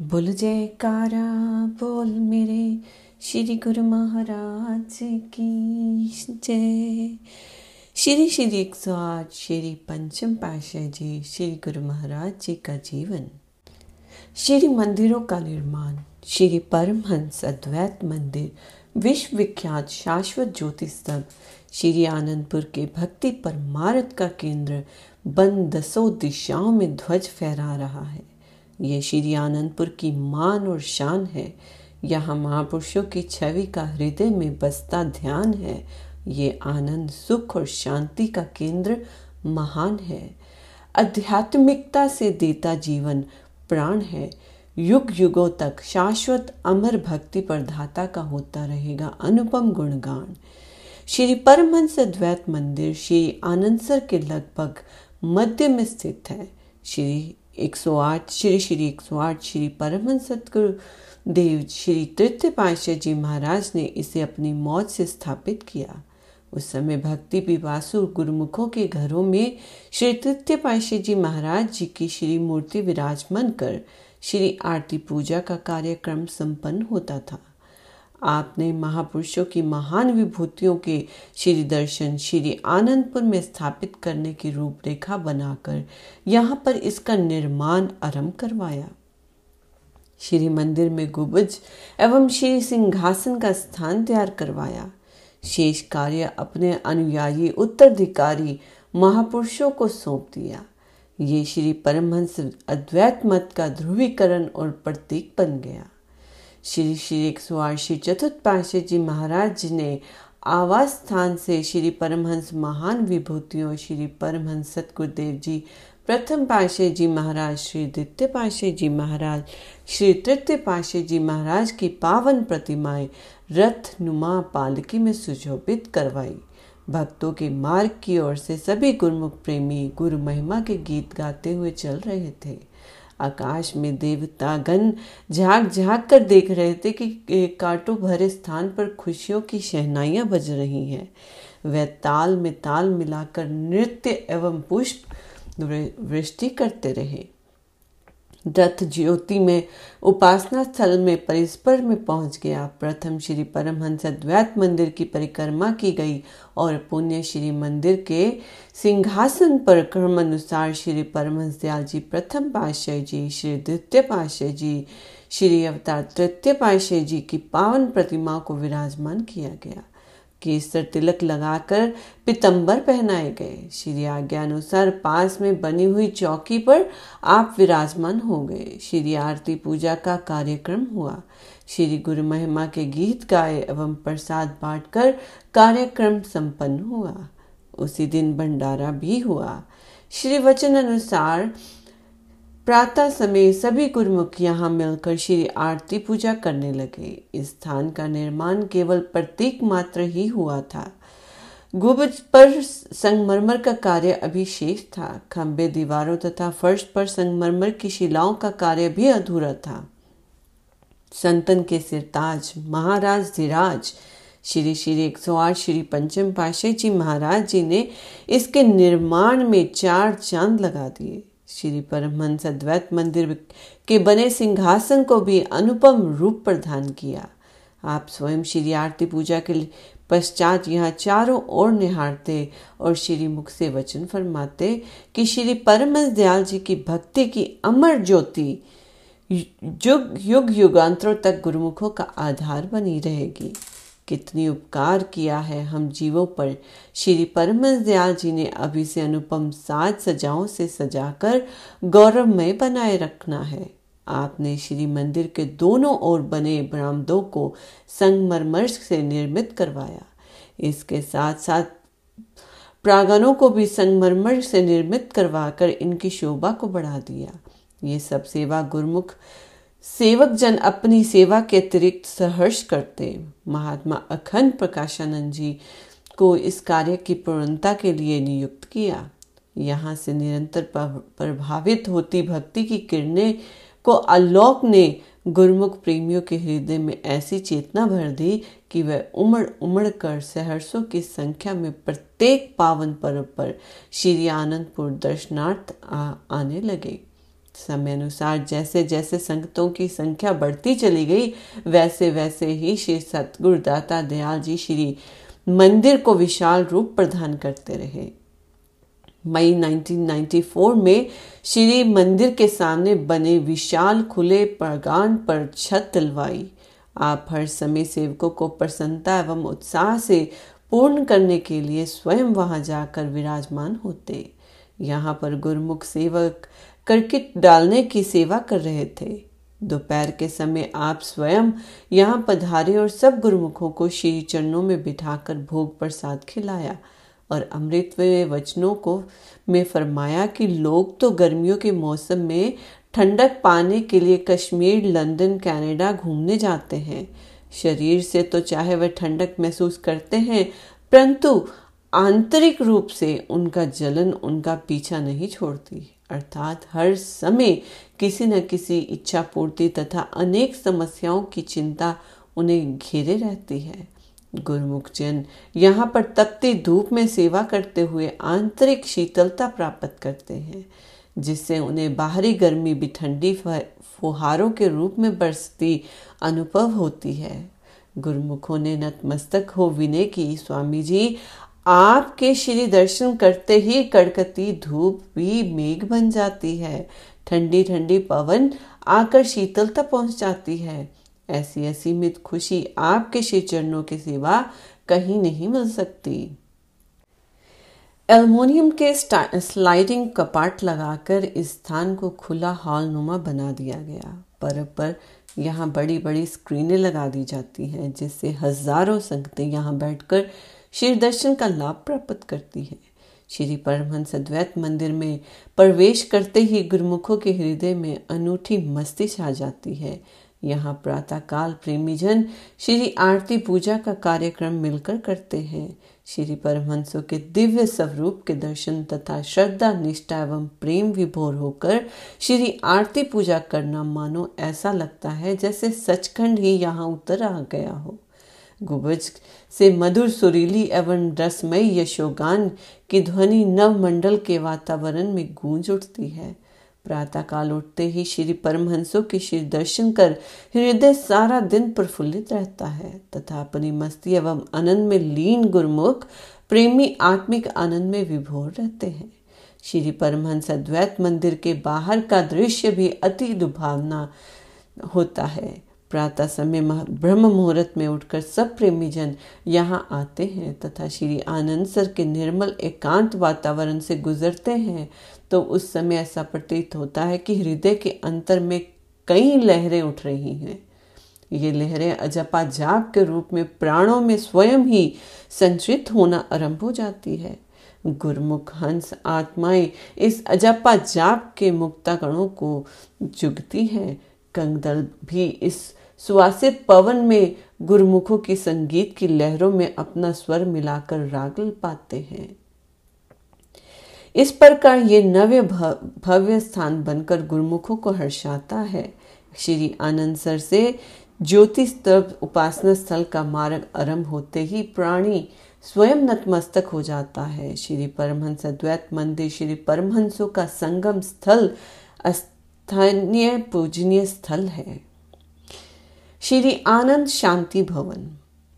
बोल जयकारा, बोल मेरे श्री गुरु महाराज की जय। श्री श्री एक सौ आठ, श्री पंचम पाशाह जी, श्री गुरु महाराज जी का जीवन। श्री मंदिरों का निर्माण, श्री परमहंस अद्वैत मंदिर विश्व विख्यात शाश्वत ज्योति स्तंभ श्री आनंदपुर के भक्ति परमारथ का केंद्र बंद दसों दिशाओं में ध्वज फहरा रहा है। ये श्री आनंदपुर की मान और शान है। यहाँ महापुरुषों की छवि का हृदय में बसता ध्यान है। ये आनंद, सुख और शांति का केंद्र महान है। आध्यात्मिकता से देता जीवन प्राण है। युग युगों तक शाश्वत अमर भक्ति प्रधाता का होता रहेगा अनुपम गुणगान। श्री परमहंस अद्वैत मंदिर श्री आनंदसर के लगभग मध्य में स्थित है। श्री 108 श्री श्री 108 श्री परमहंस सतगुरु देव श्री तृतीय पातशाह जी महाराज ने इसे अपनी मौत से स्थापित किया। उस समय भक्ति पिपासु गुरुमुखों के घरों में श्री तृतीय पातशाह जी महाराज जी की श्री मूर्ति विराजमान कर श्री आरती पूजा का कार्यक्रम संपन्न होता था। आपने महापुरुषों की महान विभूतियों के श्री दर्शन, श्री आनंदपुर में स्थापित करने की रूपरेखा बनाकर यहाँ पर इसका निर्माण आरंभ करवाया। श्री मंदिर में गुबज एवं श्री सिंहासन का स्थान तैयार करवाया। शेष कार्य अपने अनुयायी उत्तराधिकारी महापुरुषों को सौंप दिया। ये श्री परमहंस अद्वैत मत का ध्रुवीकरण और प्रतीक बन गया। श्री श्री एक सौ आठ श्री चतुर्थ पाशे जी महाराज जी ने आवास स्थान से श्री परमहंस महान विभूतियों, श्री परमहंस सतगुरुदेव जी, प्रथम पाशे जी महाराज, श्री द्वितीय पाशे जी महाराज, श्री तृतीय पाशे जी महाराज की पावन प्रतिमाएँ रथ नुमा पालकी में सुशोभित करवाई। भक्तों के मार्ग की ओर से सभी गुरुमुख प्रेमी गुरु महिमा के गीत गाते हुए चल रहे थे। आकाश में देवतागण झाँक झाँक कर देख रहे थे कि कांटों भरे स्थान पर खुशियों की शहनाइयाँ बज रही हैं। वह ताल में ताल मिलाकर नृत्य एवं पुष्प वृष्टि करते रहे। दत्त ज्योति में उपासना स्थल में परिस्पर में पहुँच गया। प्रथम श्री परमहंस अद्वैत मंदिर की परिक्रमा की गई और पुण्य श्री मंदिर के सिंहासन पर क्रम अनुसार श्री परमहंस दयाल जी प्रथम पातशाह जी, श्री द्वितीय पातशाह जी, श्री अवतार तृतीय पातशाह जी की पावन प्रतिमा को विराजमान किया गया। केसर तिलक लगाकर पितंबर पहनाए गए। श्री आज्ञा अनुसार पास में बनी हुई चौकी पर आप विराजमान हो गए। श्री आरती पूजा का कार्यक्रम हुआ। श्री गुरु महिमा के गीत गाए एवं प्रसाद बांटकर कार्यक्रम संपन्न हुआ। उसी दिन भंडारा भी हुआ। श्री वचन अनुसार प्रातः समय सभी गुरुमुख यहाँ मिलकर श्री आरती पूजा करने लगे। इस स्थान का निर्माण केवल प्रतीक मात्र ही हुआ था। गुबज पर संगमरमर का कार्य अभी शेष था। खंबे दीवारों तथा फर्श पर संगमरमर की शिलाओं का कार्य भी अधूरा था। संतन के सिरताज, महाराज धीराज, श्री श्री एक सौ आठ श्री पंचम पाशे जी महाराज जी ने इसके निर्माण में चार चाँद लगा दिए। श्री परमहंस अद्वैत मंदिर के बने सिंहासन को भी अनुपम रूप प्रदान किया। आप स्वयं श्री आरती पूजा के पश्चात यहाँ चारों ओर निहारते और श्री मुख से वचन फरमाते कि श्री परमहंस दयाल जी की भक्ति की अमर ज्योति युग युग युगांतरों तक गुरुमुखों का आधार बनी रहेगी। कितनी उपकार किया है हम जीवों पर। श्री परमहंस दयाल जी ने अभी से अनुपम साज सजाओं से सजाकर गौरवमय बनाए रखना है। आपने श्री मंदिर के दोनों ओर बने बरामदों को संगमरमर से निर्मित करवाया। इसके साथ साथ प्रांगणों को भी संगमरमर से निर्मित करवाकर इनकी शोभा को बढ़ा दिया। ये सब सेवा गुरमुख सेवक जन अपनी सेवा के अतिरिक्त सहर्ष करते। महात्मा अखंड प्रकाशानंद जी को इस कार्य की पूर्णता के लिए नियुक्त किया। यहाँ से निरंतर प्रभावित होती भक्ति की किरणें को आलोक ने गुरुमुख प्रेमियों के हृदय में ऐसी चेतना भर दी कि वह उमड़ उमड़ कर सहर्षों की संख्या में प्रत्येक पावन पर्व पर श्री आनंदपुर दर्शनार्थ आने लगे। समय अनुसार जैसे जैसे संगतों की संख्या बढ़ती चली गई, वैसे वैसे ही श्री सतगुरुदाता दयाल जी श्री मंदिर को विशाल रूप प्रदान करते रहे। मई 1994 में श्री मंदिर के सामने बने विशाल खुले प्रगान पर छत दिलवाई आप हर समय सेवकों को प्रसन्नता एवं उत्साह से पूर्ण करने के लिए स्वयं वहाँ जाकर विराजमान होते। यहाँ पर गुरुमुख सेवक करकिट डालने की सेवा कर रहे थे। दोपहर के समय आप स्वयं यहाँ पधारे और सब गुरुमुखों को श्री चरणों में बिठाकर भोग प्रसाद खिलाया और अमृत वचनों को में फरमाया कि लोग तो गर्मियों के मौसम में ठंडक पाने के लिए कश्मीर, लंदन, कनाडा घूमने जाते हैं। शरीर से तो चाहे वह ठंडक महसूस करते हैं, परंतु आंतरिक रूप से उनका जलन उनका पीछा नहीं छोड़ती। अर्थात हर समय किसी न किसी इच्छा पूर्ति तथा अनेक समस्याओं की चिंता उन्हें घेरे रहती है। गुरुमुख जन, यहाँ पर तपती धूप में सेवा करते हुए आंतरिक शीतलता प्राप्त करते हैं, जिससे उन्हें बाहरी गर्मी भी ठंडी फुहारों के रूप में बरसती अनुभव होती है। गुरुमुखों ने नतमस्तक हो विनय की, स्वामी जी आपके श्री दर्शन करते ही कड़कती धूप भी मेघ बन जाती है। ठंडी ठंडी पवन आकर शीतलता पहुँच जाती है। ऐसी असीमित खुशी आपके श्री चरणों की सेवा कहीं नहीं मिल सकती। एल्मोनियम के स्लाइडिंग कपाट लगाकर इस स्थान को खुला हॉल नुमा बना दिया गया। पर पर यहाँ बड़ी बड़ी स्क्रीनें लगा दी जाती हैं, जिससे हज़ारों संगतें यहाँ बैठकर श्री दर्शन का लाभ प्राप्त करती है। श्री परमहंस अद्वैत मंदिर में प्रवेश करते ही गुरुमुखों के हृदय में अनूठी मस्ती छा जाती है। यहाँ प्रातःकाल प्रेमीजन श्री आरती पूजा का कार्यक्रम मिलकर करते हैं। श्री परमहंसों के दिव्य स्वरूप के दर्शन तथा श्रद्धा, निष्ठा एवं प्रेम विभोर होकर श्री आरती पूजा करना मानो ऐसा लगता है जैसे सचखंड ही यहाँ उतर आ गया हो। गुबज से मधुर सुरीली एवं रसमय यशोगान की ध्वनि नव मंडल के वातावरण में गूंज उठती है। प्रातः काल उठते ही श्री परमहंसों के श्री दर्शन कर हृदय सारा दिन प्रफुल्लित रहता है, तथा अपनी मस्ती एवं आनंद में लीन गुरमुख, प्रेमी आत्मिक आनंद में विभोर रहते हैं। श्री परमहंस अद्वैत मंदिर के बाहर का दृश्य भी अति दुभावना होता है। प्रातः समय ब्रह्म मुहूर्त में उठकर सब प्रेमी जन यहाँ आते हैं तथा श्री आनंद सर के निर्मल एकांत वातावरण से गुजरते हैं। तो उस समय ऐसा प्रतीत होता है कि हृदय के अंतर में कई लहरें उठ रही हैं। ये लहरें अजपा जाप के रूप में प्राणों में स्वयं ही संचित होना आरंभ हो जाती है। गुरमुख हंस आत्माएँ इस अजपा जाप के मुक्ता गणों को जुगती हैं। कंगदल भी इस सुवासित पवन में गुरमुखों की संगीत की लहरों में अपना स्वर मिलाकर रागल पाते हैं। इस प्रकार ये नव्य भव्य स्थान बनकर गुरुमुखों को हर्षाता है। श्री आनंद सर से ज्योति स्तंभ उपासना स्थल का मार्ग आरंभ होते ही प्राणी स्वयं नतमस्तक हो जाता है। श्री परमहंस अद्वैत मंदिर, श्री परमहंसों का संगम स्थल, स्थानीय पूजनीय स्थल है। श्री आनंद शांति भवन।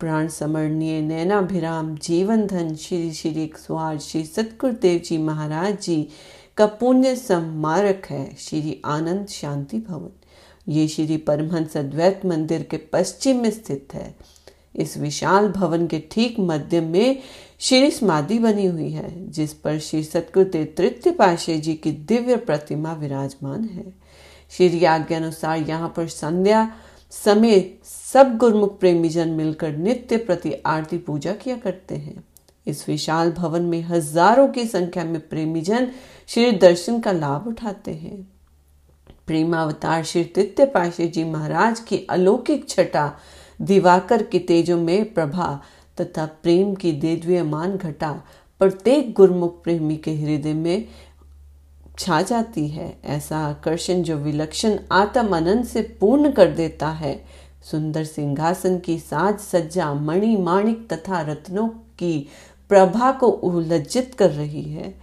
प्राण समरणीय नैनाभिराम जीवन धन श्री श्री स्वार श्री सतगुरुदेव जी महाराज जी का पुण्य सम्मारक है श्री आनंद शांति भवन। ये श्री परमहंस अद्वैत मंदिर के पश्चिम में स्थित है। इस विशाल भवन के ठीक मध्य में श्री समाधि बनी हुई है, जिस पर श्री सतगुरुदेव तृतीय पाशे जी की दिव्य प्रतिमा विराजमान है। श्री आज्ञा अनुसार यहाँ पर संध्या समय सब गुरमुख प्रेमी जन मिलकर नित्य प्रति आरती पूजा किया करते हैं। इस विशाल भवन में हज़ारों की संख्या में प्रेमी जन श्री दर्शन का लाभ उठाते हैं। प्रेमावतार श्री तृतीय पाशे जी महाराज की अलौकिक छटा, दिवाकर की तेजों में प्रभा तथा प्रेम की देदव्यमान घटा प्रत्येक गुरमुख प्रेमी के हृदय में छा जाती है। ऐसा आकर्षण जो विलक्षण आत्म आनंद से पूर्ण कर देता है, सुंदर सिंहासन की साज सज्जा मणि माणिक तथा रत्नों की प्रभा को उलज्जित कर रही है।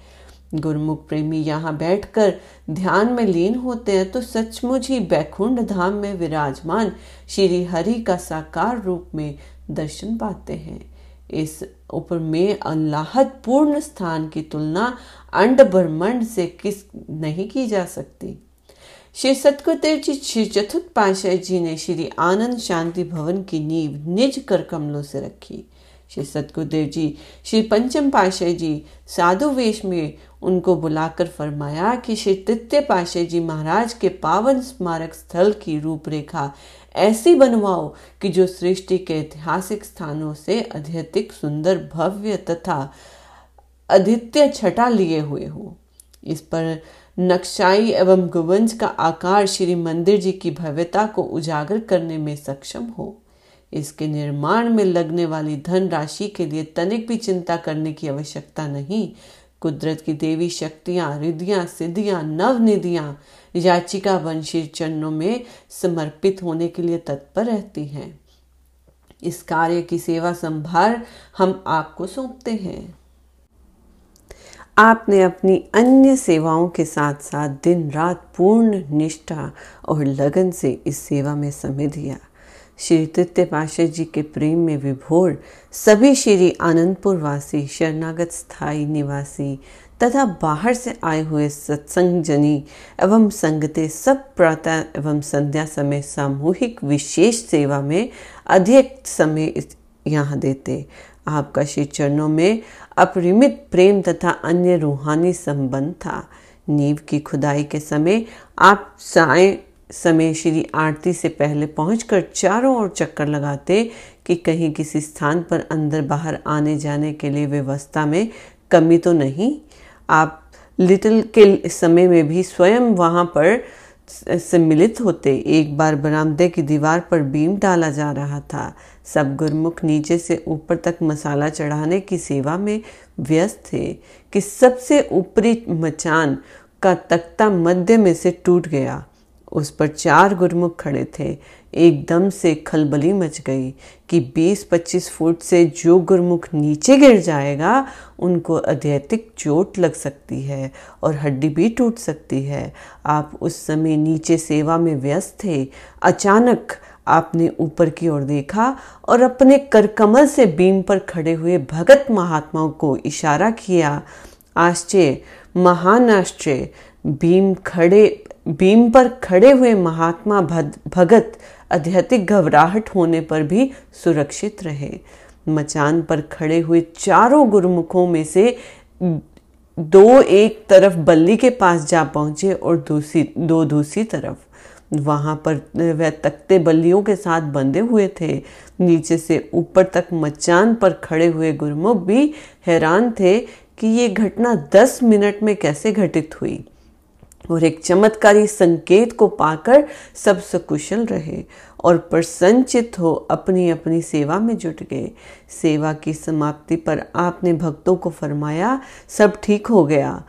गुरुमुख प्रेमी यहाँ बैठकर ध्यान में लीन होते हैं तो सचमुच ही बैकुंड धाम में विराजमान श्री हरि का साकार रूप में दर्शन पाते हैं। इस ऊपर में अल्लाहत पूर्ण स्थान की तुलना अंड ब्रह्मंड से किस नहीं की जा सकती? श्री सतगुरुदेव जी श्री चतुर्थ पाशाह जी ने श्री आनंद शांति भवन की नींव निज कर कमलों से रखी। श्री सतगुरुदेव जी, श्री पंचम पाशाह जी, साधु वेश में उनको बुलाकर फरमाया कि श्री तृतीय पाशाह जी महाराज के पावन स्मारक स्थल की रूपरेखा ऐसी बनवाओ कि जो सृष्टि के ऐतिहासिक स्थानों से अधिक सुंदर भव्य तथा अद्वितीय छटा लिए हुए हो। इस पर नक्शाई एवं गुवंज का आकार श्री मंदिर जी की भव्यता को उजागर करने में सक्षम हो। इसके निर्माण में लगने वाली धन राशि के लिए तनिक भी चिंता करने की आवश्यकता नहीं। कुदरत की देवी शक्तियाँ रिधियाँ सिद्धियाँ नव निधियाँ याचिका वंशी चरणों में समर्पित होने के लिए तत्पर रहती हैं। इस कार्य की सेवा संभार हम आपको सौंपते हैं। आपने अपनी अन्य सेवाओं के साथ साथ दिन रात पूर्ण निष्ठा और लगन से इस सेवा में समय दिया। श्री तृतीय पाशा जी के प्रेम में विभोर सभी श्री आनंदपुर वासी शरणागत स्थायी निवासी तथा बाहर से आए हुए सत्संग जनी एवं संगते सब प्रातः एवं संध्या समय सामूहिक विशेष सेवा में अधिक समय यहाँ देते। आपका श्री चरणों में अपरिमित प्रेम तथा अन्य रूहानी संबंध था। नींव की खुदाई के समय आप साय समय श्री आरती से पहले पहुंचकर चारों ओर चक्कर लगाते कि कहीं किसी स्थान पर अंदर बाहर आने जाने के लिए व्यवस्था में कमी तो नहीं। आप लिटिल के समय में भी स्वयं वहाँ पर सम्मिलित होते। एक बार बरामदे की दीवार पर बीम डाला जा रहा था। सब गुरमुख नीचे से ऊपर तक मसाला चढ़ाने की सेवा में व्यस्त थे कि सबसे ऊपरी मचान का तख्ता मध्य में से टूट गया। उस पर चार गुरमुख खड़े थे। एकदम से खलबली मच गई कि 20-25 फुट से जो गुरमुख नीचे गिर जाएगा, उनको अध्यतिक चोट लग सकती है और हड्डी भी टूट सकती है। आप उस समय नीचे सेवा में व्यस्त थे। अचानक आपने ऊपर की ओर देखा और अपने करकमल से बीम पर खड़े हुए भगत महात्माओं को इशारा किया, आश्चर्य, महान आश्चर्य भीम खड़े भीम पर खड़े हुए महात्मा भगत अत्यधिक घबराहट होने पर भी सुरक्षित रहे। मचान पर खड़े हुए चारों गुरुमुखों में से दो एक तरफ़ बल्ली के पास जा पहुँचे और दूसरी दो दूसरी तरफ़। वहाँ पर वह तख्ते बल्लियों के साथ बंधे हुए थे। नीचे से ऊपर तक मचान पर खड़े हुए गुरुमुख भी हैरान थे कि ये घटना दस मिनट में कैसे घटित हुई। और एक चमत्कारी संकेत को पाकर सब सकुशल रहे और प्रसन्नचित हो अपनी अपनी सेवा में जुट गए। सेवा की समाप्ति पर आपने भक्तों को फरमाया, सब ठीक हो गया।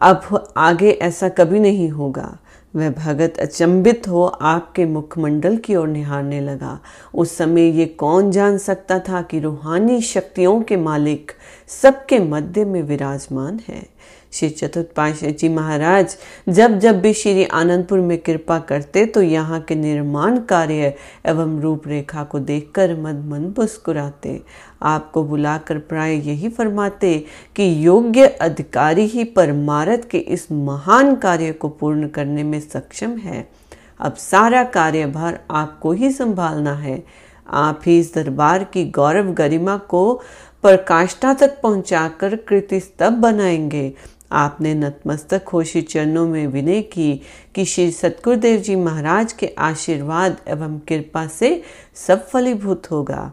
अब आगे ऐसा कभी नहीं होगा। वह भगत अचंबित हो आपके मुखमंडल की ओर निहारने लगा। उस समय ये कौन जान सकता था कि रूहानी शक्तियों के मालिक सबके मध्य में विराजमान है? श्री चतुर्थ जी महाराज, जब जब भी श्री आनंदपुर में कृपा करते तो यहाँ के निर्माण कार्य एवं रूपरेखा को देखकर मद मन मुस्कुराते। आपको बुलाकर प्राय यही फरमाते कि योग्य अधिकारी ही परमारत के इस महान कार्य को पूर्ण करने में सक्षम है। अब सारा कार्यभार आपको ही संभालना है। आप ही इस दरबार की गौरव गरिमा को प्रकाष्ठा तक पहुंचाकर कृति स्तब बनाएँगे। आपने नतमस्तक होशी चरणों में विनय की कि श्री सतगुरुदेव जी महाराज के आशीर्वाद एवं कृपा से सब फलीभूत होगा।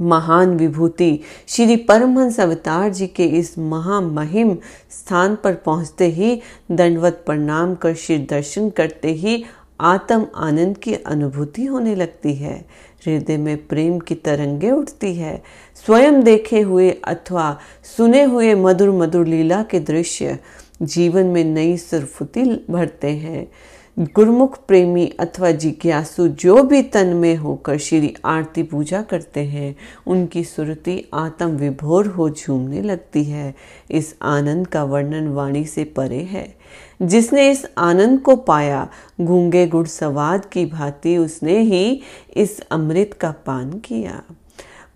महान विभूति श्री परमहंस अवतार जी के इस महामहिम स्थान पर पहुँचते ही दंडवत प्रणाम कर श्री दर्शन करते ही आत्म आनंद की अनुभूति होने लगती है। हृदय में प्रेम की तरंगे उठती है। स्वयं देखे हुए अथवा सुने हुए मधुर मधुर लीला के दृश्य जीवन में नई सुरफुती भरते हैं। गुरुमुख प्रेमी अथवा जिज्ञासु जो भी तन में होकर श्री आरती पूजा करते हैं, उनकी सुरति आत्म विभोर हो झूमने लगती है। इस आनंद का वर्णन वाणी से परे है। जिसने इस आनंद को पाया, गूँगे गुड़ सवाद की भांति उसने ही इस अमृत का पान किया।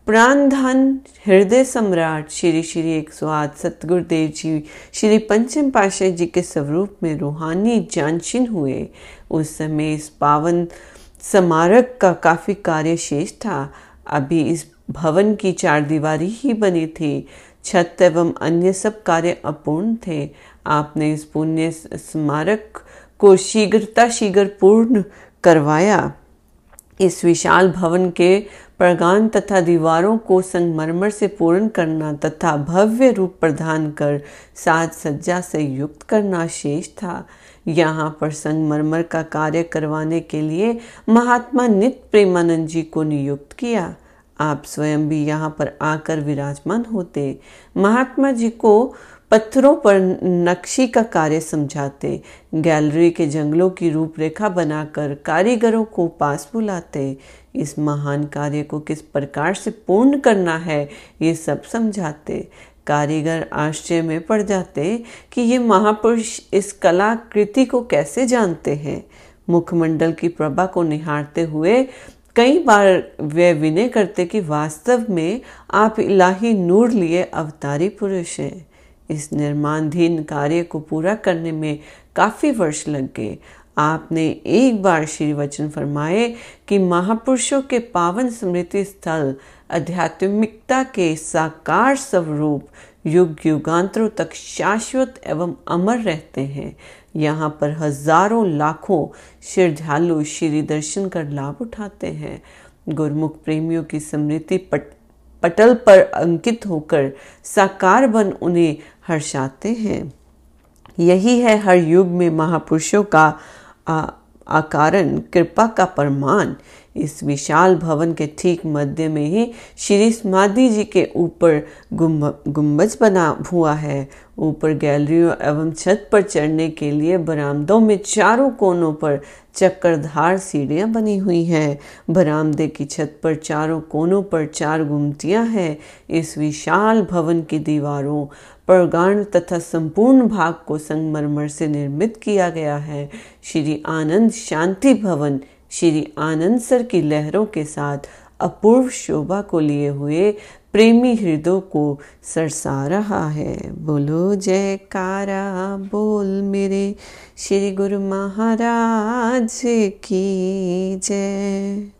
प्राण धन हृदय सम्राट, श्री श्री एक सौ आठ सतगुरुदेव जी, श्री पंचम पाशाह जी के स्वरूप में रूहानी जानशीन हुए। उस समय इस पावन स्मारक का काफ़ी कार्य शेष था। अभी इस भवन की चार दीवारी ही बनी थी। छत एवं अन्य सब कार्य अपूर्ण थे। आपने इस पुण्य स्मारक को शीघ्रता शीघ्र पूर्ण करवाया। इस विशाल भवन के प्रगान तथा दीवारों को संगमरमर से पूर्ण करना तथा भव्य रूप प्रदान कर साज सज्जा से युक्त करना शेष था। यहाँ पर संगमरमर का कार्य करवाने के लिए महात्मा नित प्रेमानंद जी को नियुक्त किया। आप स्वयं भी यहाँ पर आकर विराजमान होते। महात्मा जी को पत्थरों पर नक्शी का कार्य समझाते, गैलरी के जंगलों की रूपरेखा बनाकर कारीगरों को पास बुलाते। इस महान कार्य को किस प्रकार से पूर्ण करना है, ये सब समझाते। कारीगर आश्चर्य में पड़ जाते कि ये महापुरुष इस कलाकृति को कैसे जानते हैं। मुखमंडल की प्रभा को निहारते हुए कई बार वे विनय करते कि वास्तव में आप इलाही नूर लिए अवतारी पुरुष हैं। इस निर्माणधीन कार्य को पूरा करने में काफ़ी वर्ष लग गए। आपने एक बार श्री वचन फरमाए कि महापुरुषों के पावन स्मृति स्थल आध्यात्मिकता के साकार स्वरूप युग युगांतरों तक शाश्वत एवं अमर रहते हैं। यहाँ पर हज़ारों लाखों श्रद्धालु श्री दर्शन कर लाभ उठाते हैं। गुरमुख प्रेमियों की स्मृति पट पटल पर अंकित होकर साकार बन उन्हें हर्षाते हैं। यही है हर युग में महापुरुषों का आकारण, कृपा का प्रमाण। इस विशाल भवन के ठीक मध्य में ही श्री समाधि जी के ऊपर गुम्बज बना हुआ है। ऊपर गैलरियों एवं छत पर चढ़ने के लिए बरामदों में चारों कोनों पर चक्करधार सीढ़ियाँ बनी हुई हैं। बरामदे की छत पर चारों कोनों पर चार गुमतियाँ हैं। इस विशाल भवन की दीवारों परगाण तथा संपूर्ण भाग को संगमरमर से निर्मित किया गया है। श्री आनंद शांति भवन श्री आनंद सर की लहरों के साथ अपूर्व शोभा को लिए हुए प्रेमी हृदय को सरसा रहा है। बोलो, जयकारा, बोल मेरे श्री गुरु महाराज की जय।